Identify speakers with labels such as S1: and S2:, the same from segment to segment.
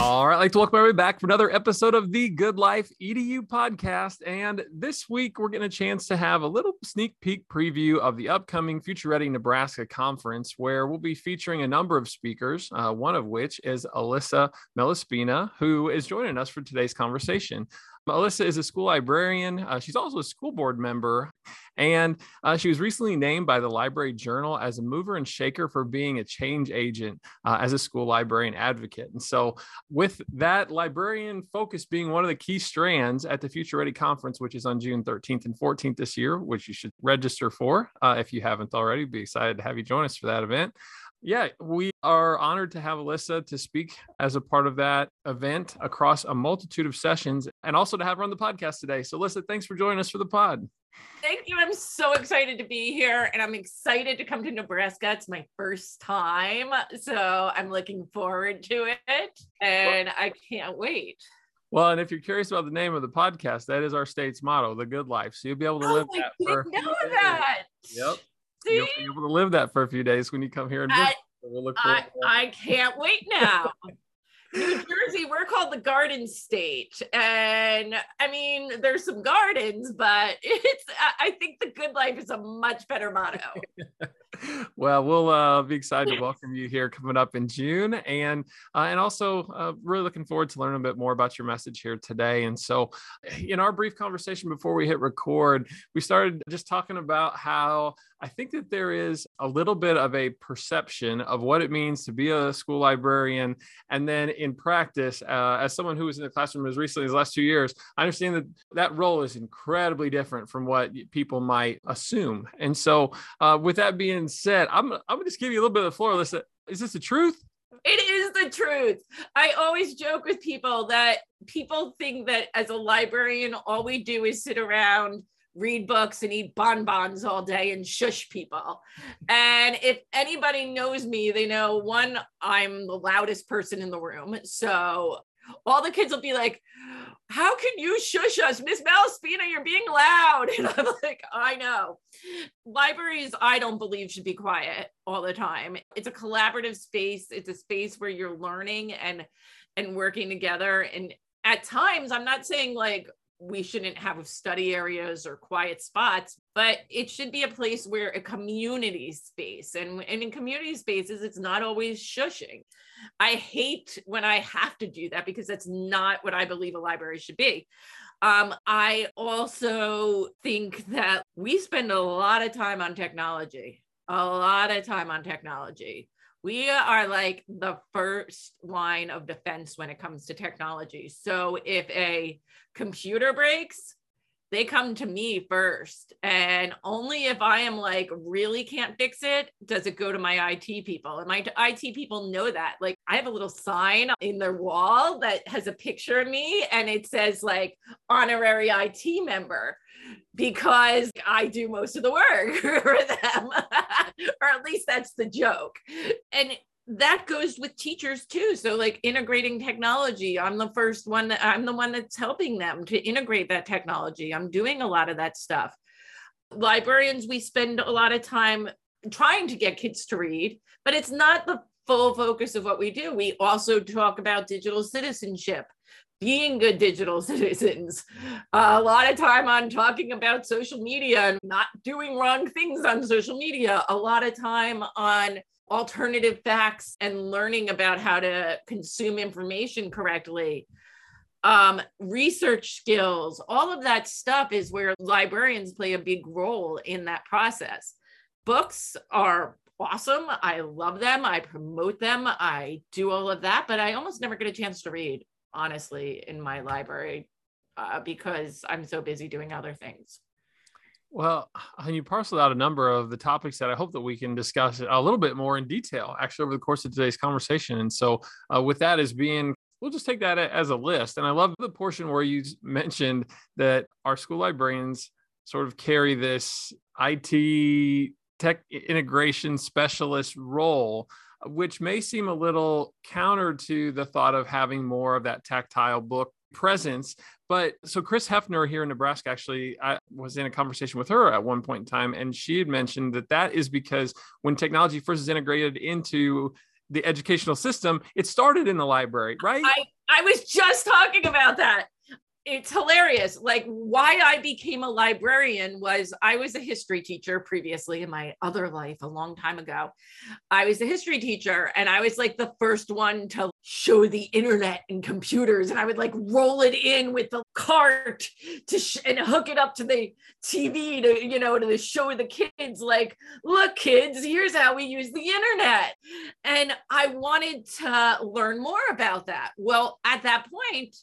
S1: All right, I'd like to welcome everybody back for another episode of the Good Life EDU podcast. And this week, we're getting a chance to have a little sneak peek preview of the upcoming Future Ready Nebraska conference, where we'll be featuring a number of speakers, uh, one of which is Elissa Malespina, who is joining us for today's conversation. Elissa is a school librarian. Uh, she's also a school board member, and uh, she was recently named by the Library Journal as a mover and shaker for being a change agent uh, as a school librarian advocate. And so, with that librarian focus being one of the key strands at the Future Ready Conference, which is on June 13th and 14th this year, which you should register for uh, if you haven't already. Be excited to have you join us for that event. Yeah, we are honored to have Elissa to speak as a part of that event across a multitude of sessions and also to have her on the podcast today. So, Elissa, thanks for joining us for the pod.
S2: Thank you. I'm so excited to be here and I'm excited to come to Nebraska. It's my first time. So, I'm looking forward to it and I can't wait.
S1: Well, and if you're curious about the name of the podcast, that is our state's motto, the good life. So, you'll be able to oh, live
S2: oh,
S1: that.
S2: I didn't know that.
S1: Yep. See? You'll be able to live that for a few days when you come here and visit. I,
S2: we'll look I, I can't wait now. New Jersey, we're called the Garden State. And I mean, there's some gardens, but it's, I think the good life is a much better motto.
S1: well, we'll uh, be excited to welcome you here coming up in June, and uh, and also uh, really looking forward to learning a bit more about your message here today. And so, in our brief conversation before we hit record, we started just talking about how I think that there is a little bit of a perception of what it means to be a school librarian, and then in practice, uh, as someone who was in the classroom as recently as the last two years, I understand that that role is incredibly different from what people might assume. And so, uh, with that being said, I'm I'm gonna just give you a little bit of the floor. Listen, is this the truth?
S2: It is the truth. I always joke with people that people think that as a librarian, all we do is sit around, read books, and eat bonbons all day and shush people. And if anybody knows me, they know one, I'm the loudest person in the room. So all the kids will be like, how can you shush us, Miss Malespina? You're being loud. And I'm like, I know. Libraries, I don't believe, should be quiet all the time. It's a collaborative space. It's a space where you're learning and and working together. And at times, I'm not saying like we shouldn't have study areas or quiet spots, but it should be a place where a community space. And, and in community spaces, it's not always shushing. I hate when I have to do that because that's not what I believe a library should be. Um, I also think that we spend a lot of time on technology, a lot of time on technology. We are like the first line of defense when it comes to technology. So if a computer breaks, they come to me first. And only if I am like, really can't fix it, does it go to my IT people. And my IT people know that. Like, I have a little sign in their wall that has a picture of me and it says, like, honorary IT member because I do most of the work for them, or at least that's the joke. And that goes with teachers too. So like integrating technology i'm the first one that i'm the one that's helping them to integrate that technology. I'm doing a lot of that stuff. Librarians we spend a lot of time trying to get kids to read but it's not the full focus of what we do. We also talk about digital citizenship being good digital citizens. A lot of time on talking about social media and not doing wrong things on social media. A lot of time on alternative facts and learning about how to consume information correctly. Um, research skills all of that stuff is where librarians play a big role in that process. Books are awesome. I love them. I promote them. I do all of that but i almost never get a chance to read honestly in my library uh, because i'm so busy doing other things
S1: well, and you parceled out a number of the topics that I hope that we can discuss a little bit more in detail, actually, over the course of today's conversation. And so, uh, with that as being, we'll just take that as a list. And I love the portion where you mentioned that our school librarians sort of carry this IT tech integration specialist role which may seem a little counter to the thought of having more of that tactile book presence. But so Chris Hefner here in Nebraska, actually, I was in a conversation with her at one point in time, and she had mentioned that that is because when technology first is integrated into the educational system, it started in the library, right?
S2: I, I was just talking about that it's hilarious. Like why I became a librarian was I was a history teacher previously in my other life a long time ago. I was a history teacher and I was like the first one to show the internet and computers and I would like roll it in with the cart to sh- and hook it up to the TV to you know to the show the kids like look kids here's how we use the internet. And I wanted to learn more about that. Well, at that point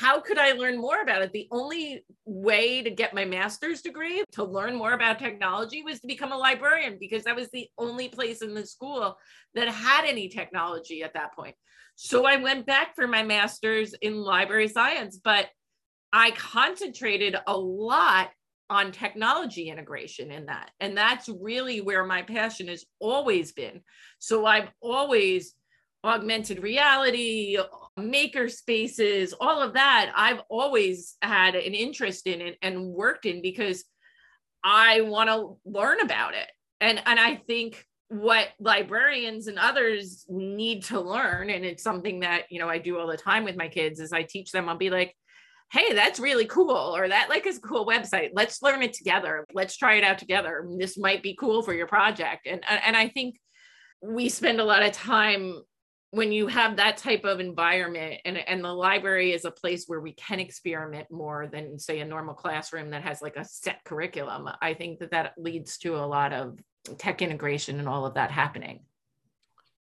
S2: how could I learn more about it? The only way to get my master's degree to learn more about technology was to become a librarian because that was the only place in the school that had any technology at that point. So I went back for my master's in library science, but I concentrated a lot on technology integration in that. And that's really where my passion has always been. So I've always augmented reality, maker spaces, all of that, I've always had an interest in it and worked in because I want to learn about it. And and I think what librarians and others need to learn and it's something that, you know, I do all the time with my kids is I teach them I'll be like, "Hey, that's really cool," or "That like is a cool website. Let's learn it together. Let's try it out together. This might be cool for your project." And and I think we spend a lot of time when you have that type of environment and, and the library is a place where we can experiment more than say a normal classroom that has like a set curriculum i think that that leads to a lot of tech integration and all of that happening.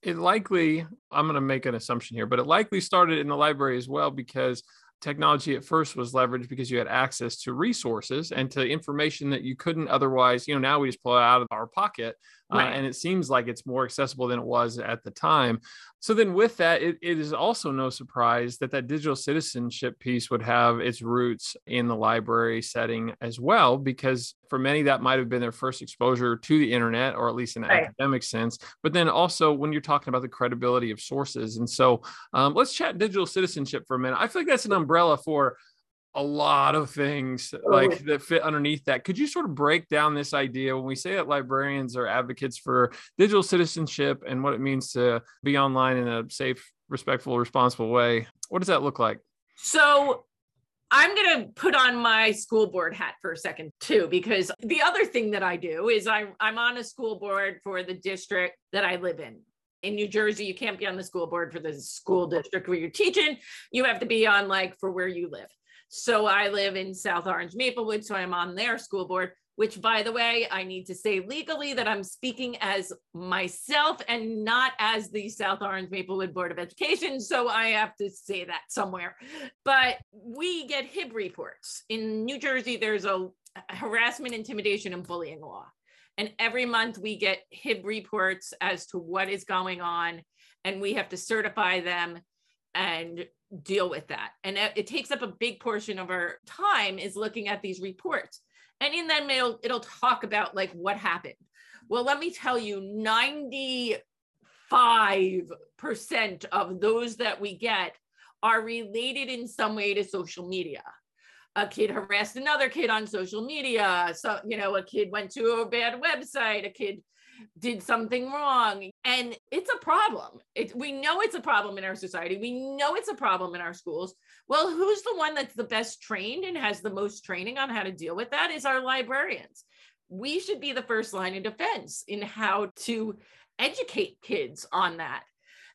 S1: It likely i'm going to make an assumption here but it likely started in the library as well because technology at first was leveraged because you had access to resources and to information that you couldn't otherwise you know now we just pull it out of our pocket uh, and it seems like it's more accessible than it was at the time. So then with that it, it is also no surprise that that digital citizenship piece would have its roots in the library setting as well because for many that might have been their first exposure to the internet or at least in an right. academic sense. But then also when you're talking about the credibility of sources and so um, let's chat digital citizenship for a minute. I feel like that's an umbrella for a lot of things like that fit underneath that. Could you sort of break down this idea when we say that librarians are advocates for digital citizenship and what it means to be online in a safe, respectful, responsible way? What does that look like?
S2: So I'm going to put on my school board hat for a second too, because the other thing that I do is I'm, I'm on a school board for the district that I live in. In New Jersey, you can't be on the school board for the school district where you're teaching. You have to be on like for where you live. So I live in South Orange Maplewood, so I'm on their school board, which by the way, I need to say legally that I'm speaking as myself and not as the South Orange Maplewood Board of Education. So I have to say that somewhere. But we get HIB reports. In New Jersey, there's a harassment, intimidation, and bullying law. And every month we get HIB reports as to what is going on, and we have to certify them and deal with that. And it, it, takes up a big portion of our time is looking at these reports. And in them, it'll, it'll talk about like what happened. Well, let me tell you, 95% of those that we get are related in some way to social media. A kid harassed another kid on social media. So, you know, a kid went to a bad website, a kid did something wrong. And it's a problem. It, we know it's a problem in our society. We know it's a problem in our schools. Well, who's the one that's the best trained and has the most training on how to deal with that is our librarians. We should be the first line of defense in how to educate kids on that.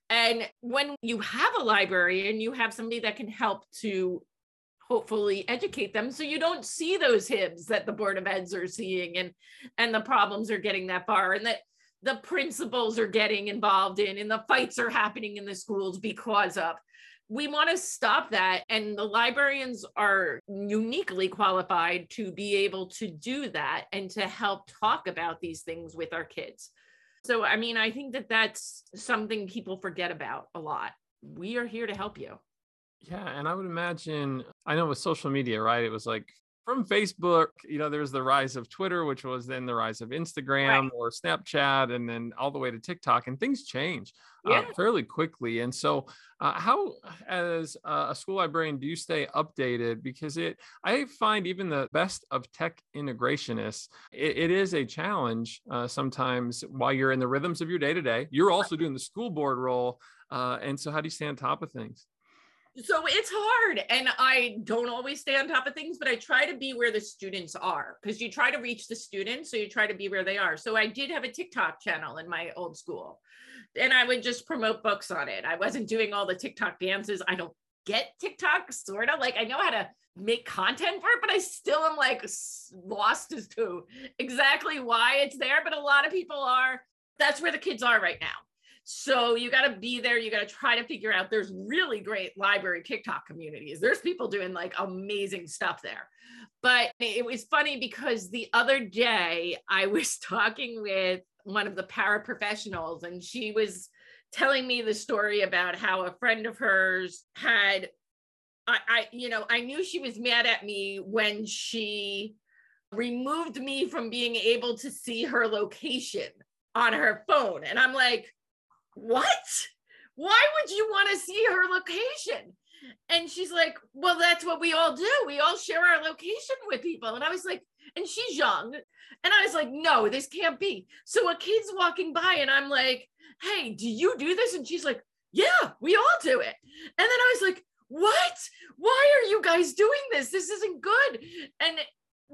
S2: And when you have a librarian, you have somebody that can help to hopefully educate them so you don't see those hibs that the board of eds are seeing and and the problems are getting that far and that the principals are getting involved in and the fights are happening in the schools because of. We want to stop that and the librarians are uniquely qualified to be able to do that and to help talk about these things with our kids. So i mean i think that that's something people forget about a lot. We are here to help you
S1: yeah, and I would imagine I know with social media, right? It was like from Facebook, you know, there's the rise of Twitter, which was then the rise of Instagram right. or Snapchat, and then all the way to TikTok, and things change uh, yeah. uh, fairly quickly. And so, uh, how, as a school librarian, do you stay updated? Because it, I find even the best of tech integrationists, it, it is a challenge uh, sometimes while you're in the rhythms of your day to day. You're also doing the school board role, uh, and so how do you stay on top of things?
S2: So it's hard and i don't always stay on top of things but i try to be where the students are because you try to reach the students so you try to be where they are. So i did have a tiktok channel in my old school and i would just promote books on it. I wasn't doing all the tiktok dances. I don't get tiktok sort of like i know how to make content for it but i still am like lost as to exactly why it's there but a lot of people are. That's where the kids are right now so you got to be there. You got to try to figure out. There's really great library TikTok communities. There's people doing like amazing stuff there. But it was funny because the other day I was talking with one of the paraprofessionals and she was telling me the story about how a friend of hers had I, I you know I knew she was mad at me when she removed me from being able to see her location on her phone and I'm like what? Why would you want to see her location? And she's like, well, that's what we all do. We all share our location with people. And I was like, and she's young. And I was like, no, this can't be. So a kid's walking by and I'm like, hey, do you do this? And she's like, yeah, we all do it. And then I was like, what? Why are you guys doing this? This isn't good. And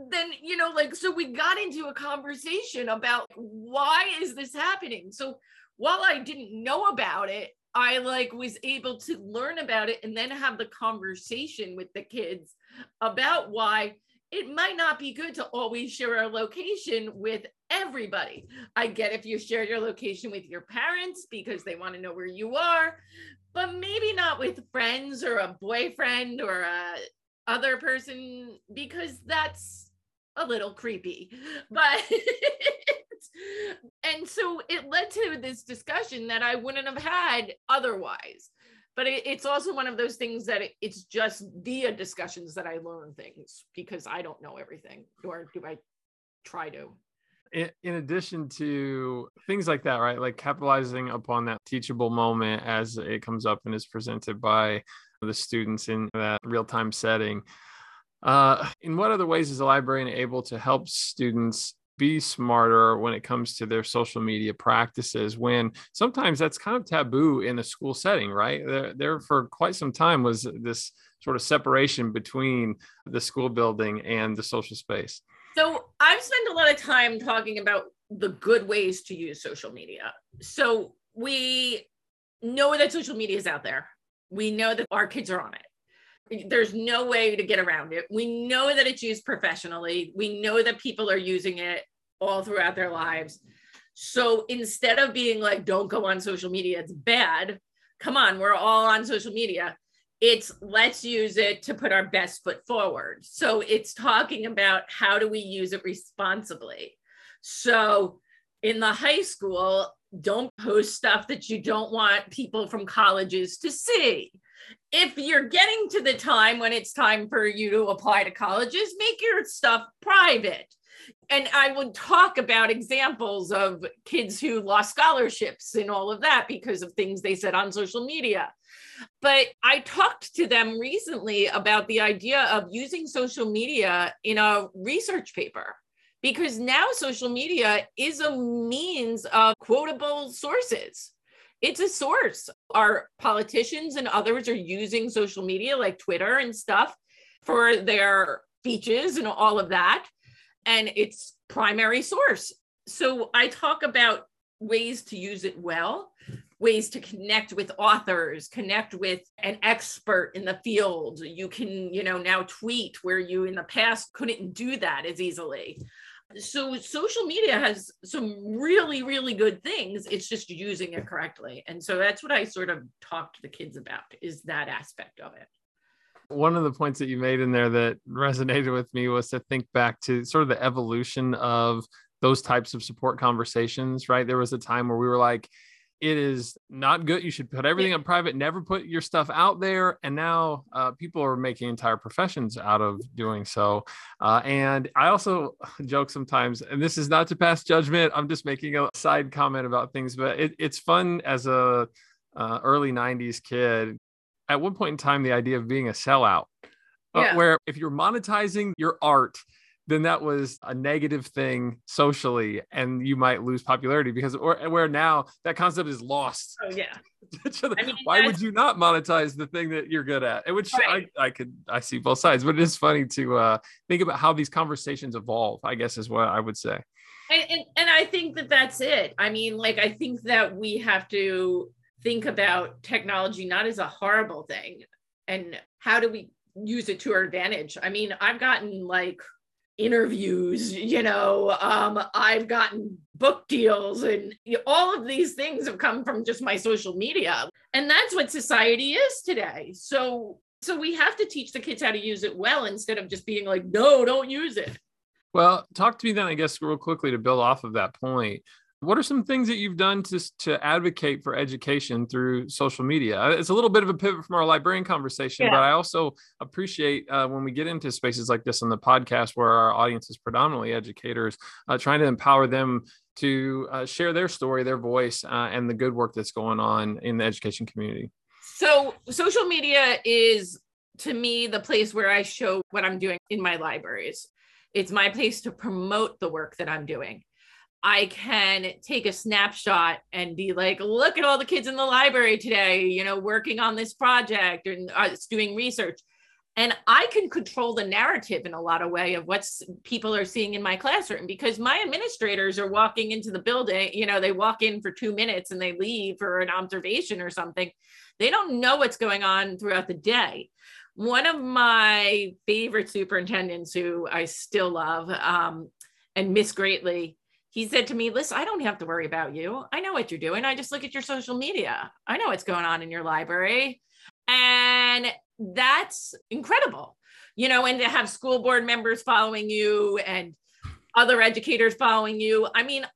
S2: then, you know, like, so we got into a conversation about why is this happening? So while I didn't know about it, I like was able to learn about it and then have the conversation with the kids about why it might not be good to always share our location with everybody. I get if you share your location with your parents because they want to know where you are, but maybe not with friends or a boyfriend or a other person because that's a little creepy. But and so it led to this discussion that I wouldn't have had otherwise. But it, it's also one of those things that it, it's just via discussions that I learn things because I don't know everything, nor do I try to.
S1: In, in addition to things like that, right? Like capitalizing upon that teachable moment as it comes up and is presented by the students in that real time setting. Uh, in what other ways is a librarian able to help students be smarter when it comes to their social media practices when sometimes that's kind of taboo in a school setting right? There, there for quite some time was this sort of separation between the school building and the social space.
S2: So i've spent a lot of time talking about the good ways to use social media. So we know that social media is out there. We know that our kids are on it there's no way to get around it. We know that it's used professionally. We know that people are using it all throughout their lives. So instead of being like, don't go on social media, it's bad. Come on, we're all on social media. It's let's use it to put our best foot forward. So it's talking about how do we use it responsibly. So in the high school, don't post stuff that you don't want people from colleges to see. If you're getting to the time when it's time for you to apply to colleges, make your stuff private and I would talk about examples of kids who lost scholarships and all of that because of things they said on social media. But I talked to them recently about the idea of using social media in a research paper because now social media is a means of quotable sources. It's a source. Our politicians and others are using social media like Twitter and stuff for their speeches and all of that and its primary source. So I talk about ways to use it well, ways to connect with authors, connect with an expert in the field. You can, you know, now tweet where you in the past couldn't do that as easily. So social media has some really, really good things. It's just using it correctly. And so that's what I sort of talk to the kids about is that aspect of it
S1: one of the points that you made in there that resonated with me was to think back to sort of the evolution of those types of support conversations, right? There was a time where we were like, it is not good. You should put everything on private, never put your stuff out there. And now uh, people are making entire professions out of doing so. Uh, and I also joke sometimes, and this is not to pass judgment. I'm just making a side comment about things, but it, it's fun as a uh, early 90s kid. At one point in time, the idea of being a sellout, yeah. where if you're monetizing your art, then that was a negative thing socially and you might lose popularity because or where now that concept is lost.
S2: Oh yeah.
S1: I mean, why would you not monetize the thing that you're good at? Which right. I, I could i see both sides but it is funny to uh think about how these conversations evolve i guess is what i would say.
S2: And, and, and i think that that's it. I mean like i think that we have to think about technology not as a horrible thing and how do we use it to our advantage? I mean i've gotten like interviews you know um, i've gotten book deals and all of these things have come from just my social media. And that's what society is today. So so we have to teach the kids how to use it well instead of just being like no don't use it.
S1: Well talk to me then i guess real quickly to build off of that point what are some things that you've done to, to advocate for education through social media? Uh, it's a little bit of a pivot from our librarian conversation, yeah. but I also appreciate uh, when we get into spaces like this on the podcast where our audience is predominantly educators, uh, trying to empower them to uh, share their story, their voice, uh, and the good work that's going on in the education community.
S2: So, social media is to me the place where I show what I'm doing in my libraries. It's my place to promote the work that I'm doing I can take a snapshot and be like, look at all the kids in the library today, you know, working on this project and uh, doing research. And I can control the narrative in a lot of way of what people are seeing in my classroom because my administrators are walking into the building, you know, they walk in for two minutes and they leave for an observation or something. They don't know what's going on throughout the day. One of my favorite superintendents who I still love um, and miss greatly he said to me, Listen, I don't have to worry about you. I know what you're doing. I just look at your social media. I know what's going on in your library. And that's incredible, you know, and to have school board members following you and other educators following you. I mean,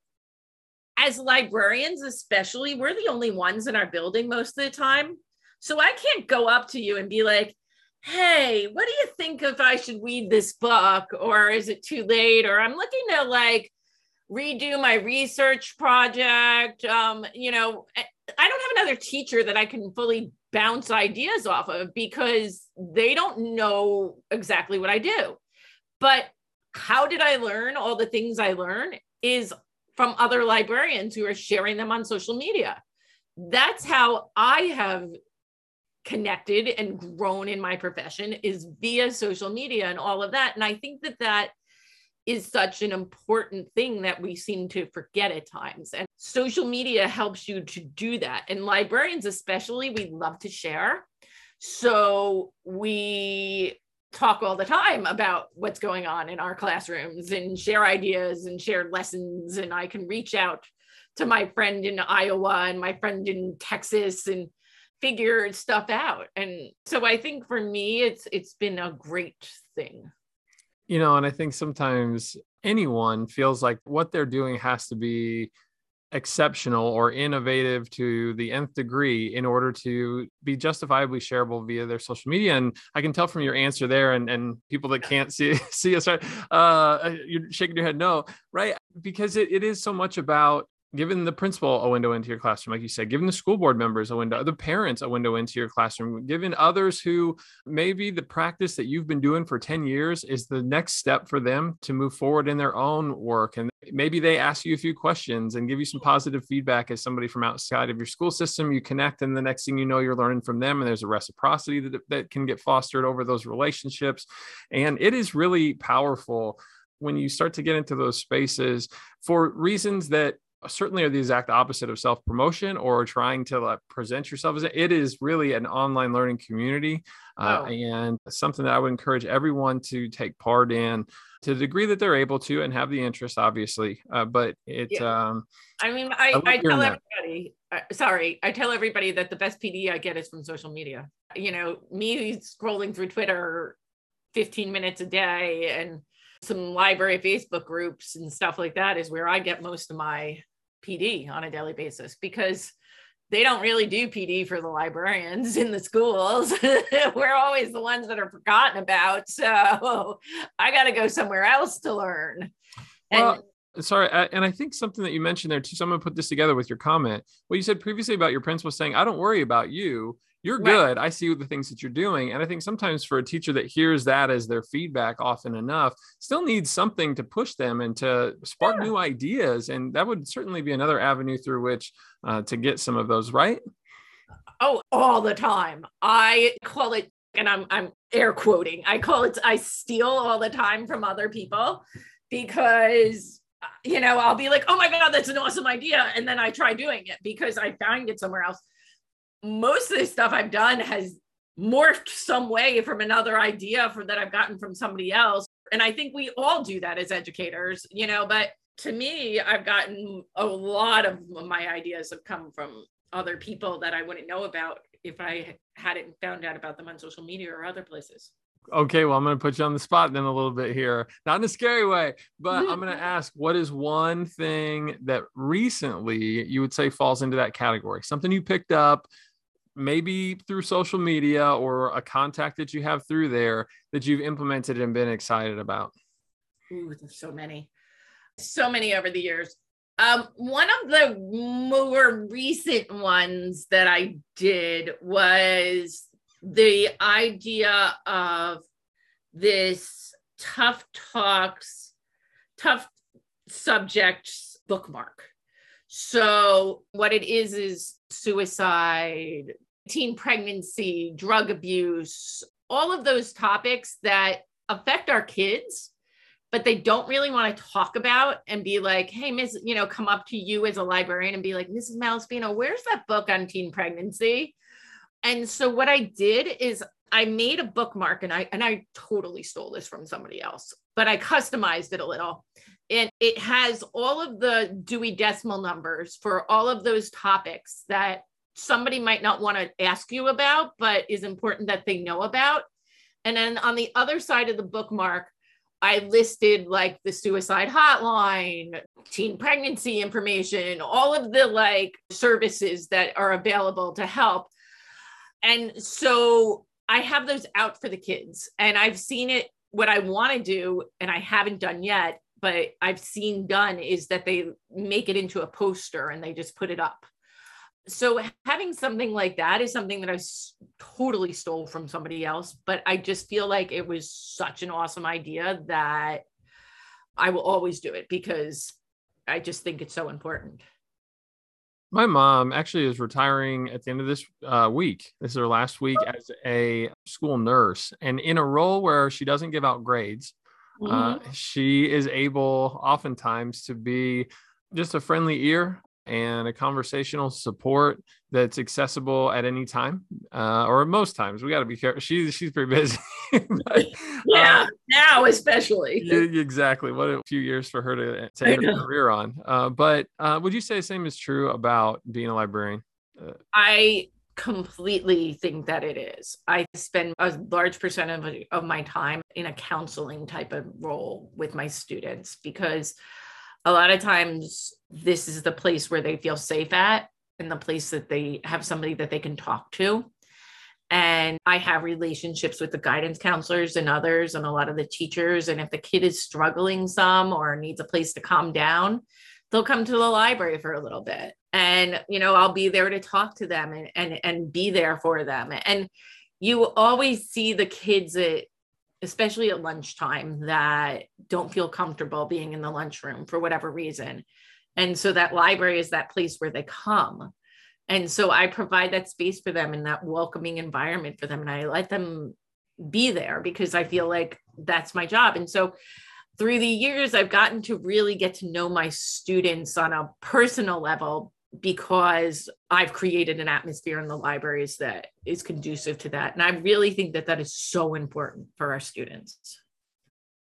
S2: as librarians, especially, we're the only ones in our building most of the time. So I can't go up to you and be like, hey, what do you think if I should read this book? Or is it too late? Or I'm looking to like, redo my research project. Um, you know, I don't have another teacher that I can fully bounce ideas off of because they don't know exactly what I do. But how did I learn all the things I learn is from other librarians who are sharing them on social media. That's how I have connected and grown in my profession is via social media and all of that. And I think that that is such an important thing that we seem to forget at times. And social media helps you to do that. And librarians, especially, we love to share. So we talk all the time about what's going on in our classrooms and share ideas and share lessons. And I can reach out to my friend in Iowa and my friend in Texas and figure stuff out. And so I think for me, it's it's been a great thing
S1: you know and i think sometimes anyone feels like what they're doing has to be exceptional or innovative to the nth degree in order to be justifiably shareable via their social media and i can tell from your answer there and, and people that can't see see us right uh you're shaking your head no right? Because it, it is so much about giving the principal a window into your classroom, like you said, giving the school board members a window, the parents a window into your classroom, giving others who maybe the practice that you've been doing for 10 years is the next step for them to move forward in their own work. And maybe they ask you a few questions and give you some positive feedback as somebody from outside of your school system. You connect, and the next thing you know, you're learning from them, and there's a reciprocity that, that can get fostered over those relationships. And it is really powerful when you start to get into those spaces for reasons that certainly are the exact opposite of self promotion or trying to like, present yourself as a, it is really an online learning community uh, oh. and something that I would encourage everyone to take part in to the degree that they're able to and have the interest, obviously. Uh, but it, yeah. um,
S2: I mean, I, I, I tell everybody, uh, sorry, I tell everybody that the best PD I get is from social media. You know, me scrolling through Twitter 15 minutes a day and some library Facebook groups and stuff like that is where I get most of my PD on a daily basis because they don't really do PD for the librarians in the schools. We're always the ones that are forgotten about. So I got to go somewhere else to learn.
S1: And well, sorry and i think something that you mentioned there too someone put this together with your comment. What you said previously about your principal saying i don't worry about you. You're good. I see the things that you're doing. And i think sometimes for a teacher that hears that as their feedback often enough still needs something to push them and to spark yeah. new ideas. And that would certainly be another avenue through which uh, to get some of those right?
S2: Oh all the time. I call it and i'm i'm air quoting i call it i steal all the time from other people because you know, I'll be like, oh my God, that's an awesome idea. And then I try doing it because I found it somewhere else. Most of the stuff I've done has morphed some way from another idea for that I've gotten from somebody else. And I think we all do that as educators, you know, but to me, I've gotten a lot of my ideas have come from other people that I wouldn't know about if I hadn't found out about them on social media or other places
S1: okay, well, I'm going to put you on the spot then a little bit here, not in a scary way, but I'm going to ask what is one thing that recently you would say falls into that category? Something you picked up, maybe through social media or a contact that you have through there that you've implemented and been excited about?
S2: Ooh, there's so many, so many over the years. Um, one of the more recent ones that I did was the idea of this tough talks, tough subjects bookmark. So, what it is is suicide, teen pregnancy, drug abuse, all of those topics that affect our kids, but they don't really want to talk about and be like, hey, Miss, you know, come up to you as a librarian and be like, Mrs. Malespina, where's that book on teen pregnancy? And so what I did is I made a bookmark and I and I totally stole this from somebody else, but I customized it a little. And it has all of the Dewey Decimal numbers for all of those topics that somebody might not want to ask you about, but is important that they know about. And then on the other side of the bookmark, I listed like the suicide hotline, teen pregnancy information, all of the like services that are available to help and so I have those out for the kids, and I've seen it. What I want to do, and I haven't done yet, but I've seen done is that they make it into a poster and they just put it up. So having something like that is something that I totally stole from somebody else, but I just feel like it was such an awesome idea that I will always do it because I just think it's so important.
S1: My mom actually is retiring at the end of this uh, week. This is her last week oh. as a school nurse, and in a role where she doesn't give out grades. Uh, mm-hmm. Uh, she is able, oftentimes, to be just a friendly ear and a conversational support that's accessible at any time uh, or most times. We got to be careful. She's she's pretty busy.
S2: but, yeah, uh, now especially.
S1: exactly. What a few years for her to, to end her career on. Uh, but uh, would you say the same is true about being a librarian?
S2: Uh, I completely think that it is. I spend a large percent of, of my time in a counseling type of role with my students because a lot of times this is the place where they feel safe at and the place that they have somebody that they can talk to. And i have relationships with the guidance counselors and others and a lot of the teachers. And if the kid is struggling some or needs a place to calm down they'll come to the library for a little bit. And you know i'll be there to talk to them and and, and be there for them. And you always see the kids that especially at lunchtime, that don't feel comfortable being in the lunchroom for whatever reason. And so that library is that place where they come. And so I provide that space for them and that welcoming environment for them. And I let them be there because I feel like that's my job. And so through the years, I've gotten to really get to know my students on a personal level because I've created an atmosphere in the libraries that is conducive to that. And I really think that that is so important for our students.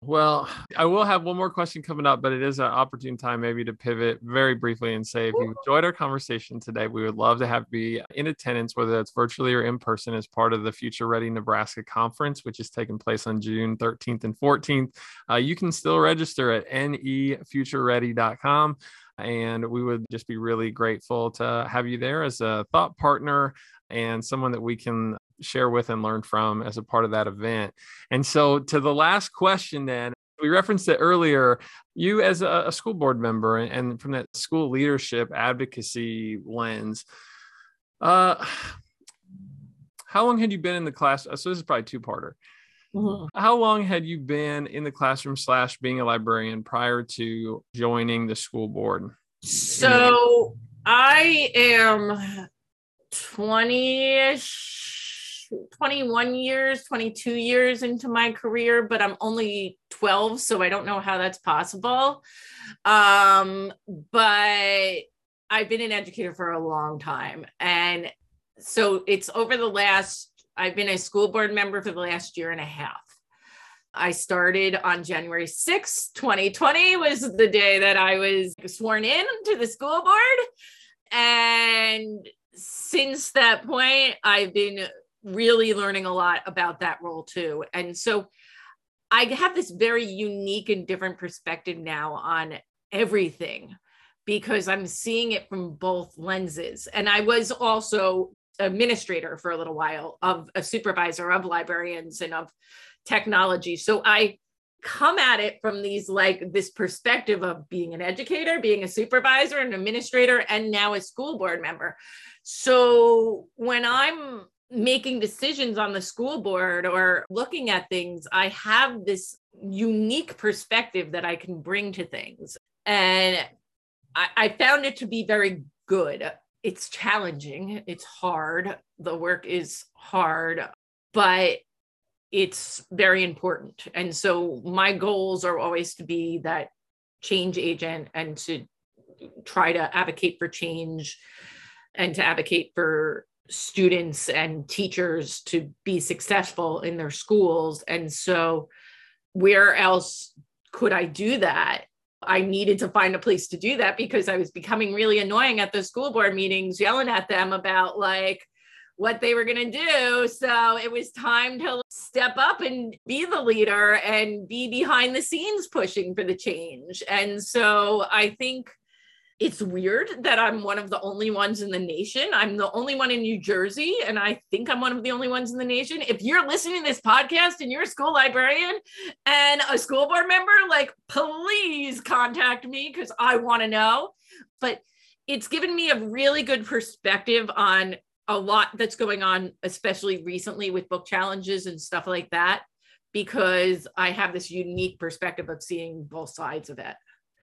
S1: Well, I will have one more question coming up, but it is an opportune time maybe to pivot very briefly and say if you enjoyed our conversation today, we would love to have be in attendance, whether that's virtually or in person, as part of the Future Ready Nebraska Conference, which is taking place on June 13th and 14th. Uh, you can still register at nefutureready.com. And we would just be really grateful to have you there as a thought partner and someone that we can share with and learn from as a part of that event. And so, to the last question, then, we referenced it earlier. You, as a, school board member, and from that school leadership advocacy lens, uh, how long had you been in the class? So this is probably two parter. Mm-hmm. How long had you been in the classroom slash being a librarian prior to joining the school board?
S2: So I am 20-ish, 21 years, 22 years into my career, but I'm only 12, so I don't know how that's possible. Um, but I've been an educator for a long time. And so it's over the last, I've been a school board member for the last year and a half. I started on January 6, 2020 was the day that I was sworn in to the school board. And since that point, I've been really learning a lot about that role too. And so I have this very unique and different perspective now on everything because I'm seeing it from both lenses. And I was also administrator for a little while of a supervisor of librarians and of technology. So I come at it from these like this perspective of being an educator, being a supervisor, an administrator, and now a school board member. So when I'm making decisions on the school board or looking at things, I have this unique perspective that I can bring to things. And I, I found it to be very good. It's challenging, it's hard. The work is hard, but it's very important. And so my goals are always to be that change agent and to try to advocate for change and to advocate for students and teachers to be successful in their schools. And so, where else could I do that? I needed to find a place to do that because I was becoming really annoying at the school board meetings, yelling at them about like what they were going to do. So it was time to step up and be the leader and be behind the scenes pushing for the change. And so I think it's weird that I'm one of the only ones in the nation. I'm the only one in New Jersey, and I think I'm one of the only ones in the nation. If you're listening to this podcast and you're a school librarian and a school board member, like, please contact me because I want to know. But it's given me a really good perspective on a lot that's going on, especially recently with book challenges and stuff like that, because I have this unique perspective of seeing both sides of it.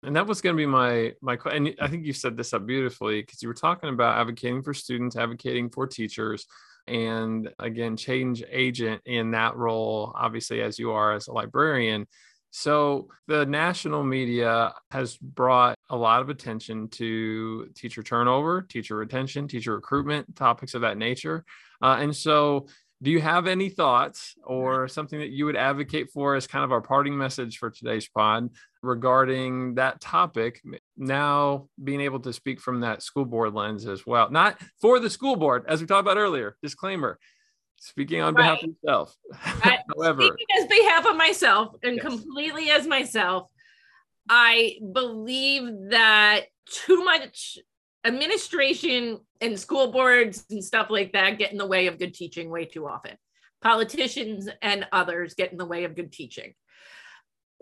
S1: And that was going to be my my and I think you set this up beautifully because you were talking about advocating for students, advocating for teachers, and again, change agent in that role, obviously as you are as a librarian. So the national media has brought a lot of attention to teacher turnover, teacher retention, teacher recruitment, topics of that nature. Uh, and so do you have any thoughts or something that you would advocate for as kind of our parting message for today's pod regarding that topic now being able to speak from that school board lens as well not for the school board as we talked about earlier disclaimer speaking on right. behalf of yourself
S2: however speaking as behalf of myself and yes. completely as myself i believe that too much administration and school boards and stuff like that get in the way of good teaching way too often. Politicians and others get in the way of good teaching.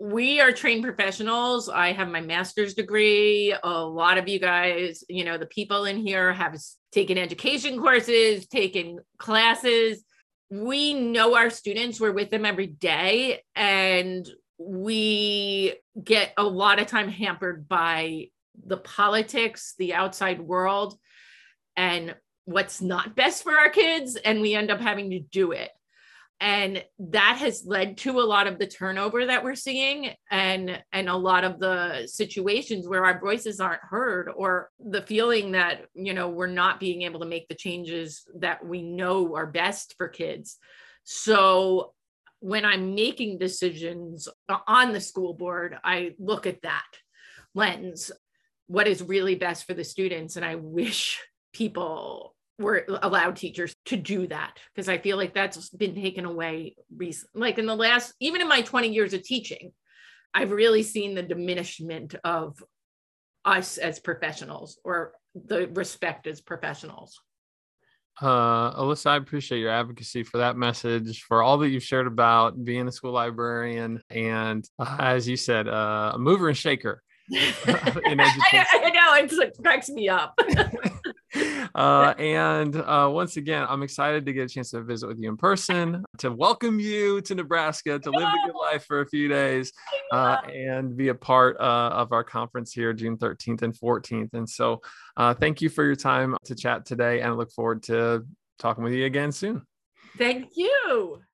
S2: We are trained professionals. I have my master's degree. A lot of you guys, you know, the people in here have taken education courses, taken classes. We know our students, we're with them every day, and we get a lot of time hampered by the politics, the outside world, and what's not best for our kids. And we end up having to do it. And that has led to a lot of the turnover that we're seeing and, and a lot of the situations where our voices aren't heard or the feeling that, you know, we're not being able to make the changes that we know are best for kids. So when I'm making decisions on the school board, I look at that lens what is really best for the students. And I wish people were allowed teachers to do that because I feel like that's been taken away recently. Like in the last, even in my 20 years of teaching, I've really seen the diminishment of us as professionals or the respect as professionals.
S1: Uh, Elissa, I appreciate your advocacy for that message, for all that you've shared about being a school librarian, and uh, as you said, uh, a mover and shaker.
S2: I, I, know it like cracks me up.
S1: uh, and uh, once again, I'm excited to get a chance to visit with you in person, to welcome you to Nebraska, to live the good life for a few days, uh, and be a part uh, of our conference here June 13th and 14th. And so, uh, thank you for your time to chat today, and I look forward to talking with you again soon.
S2: Thank you.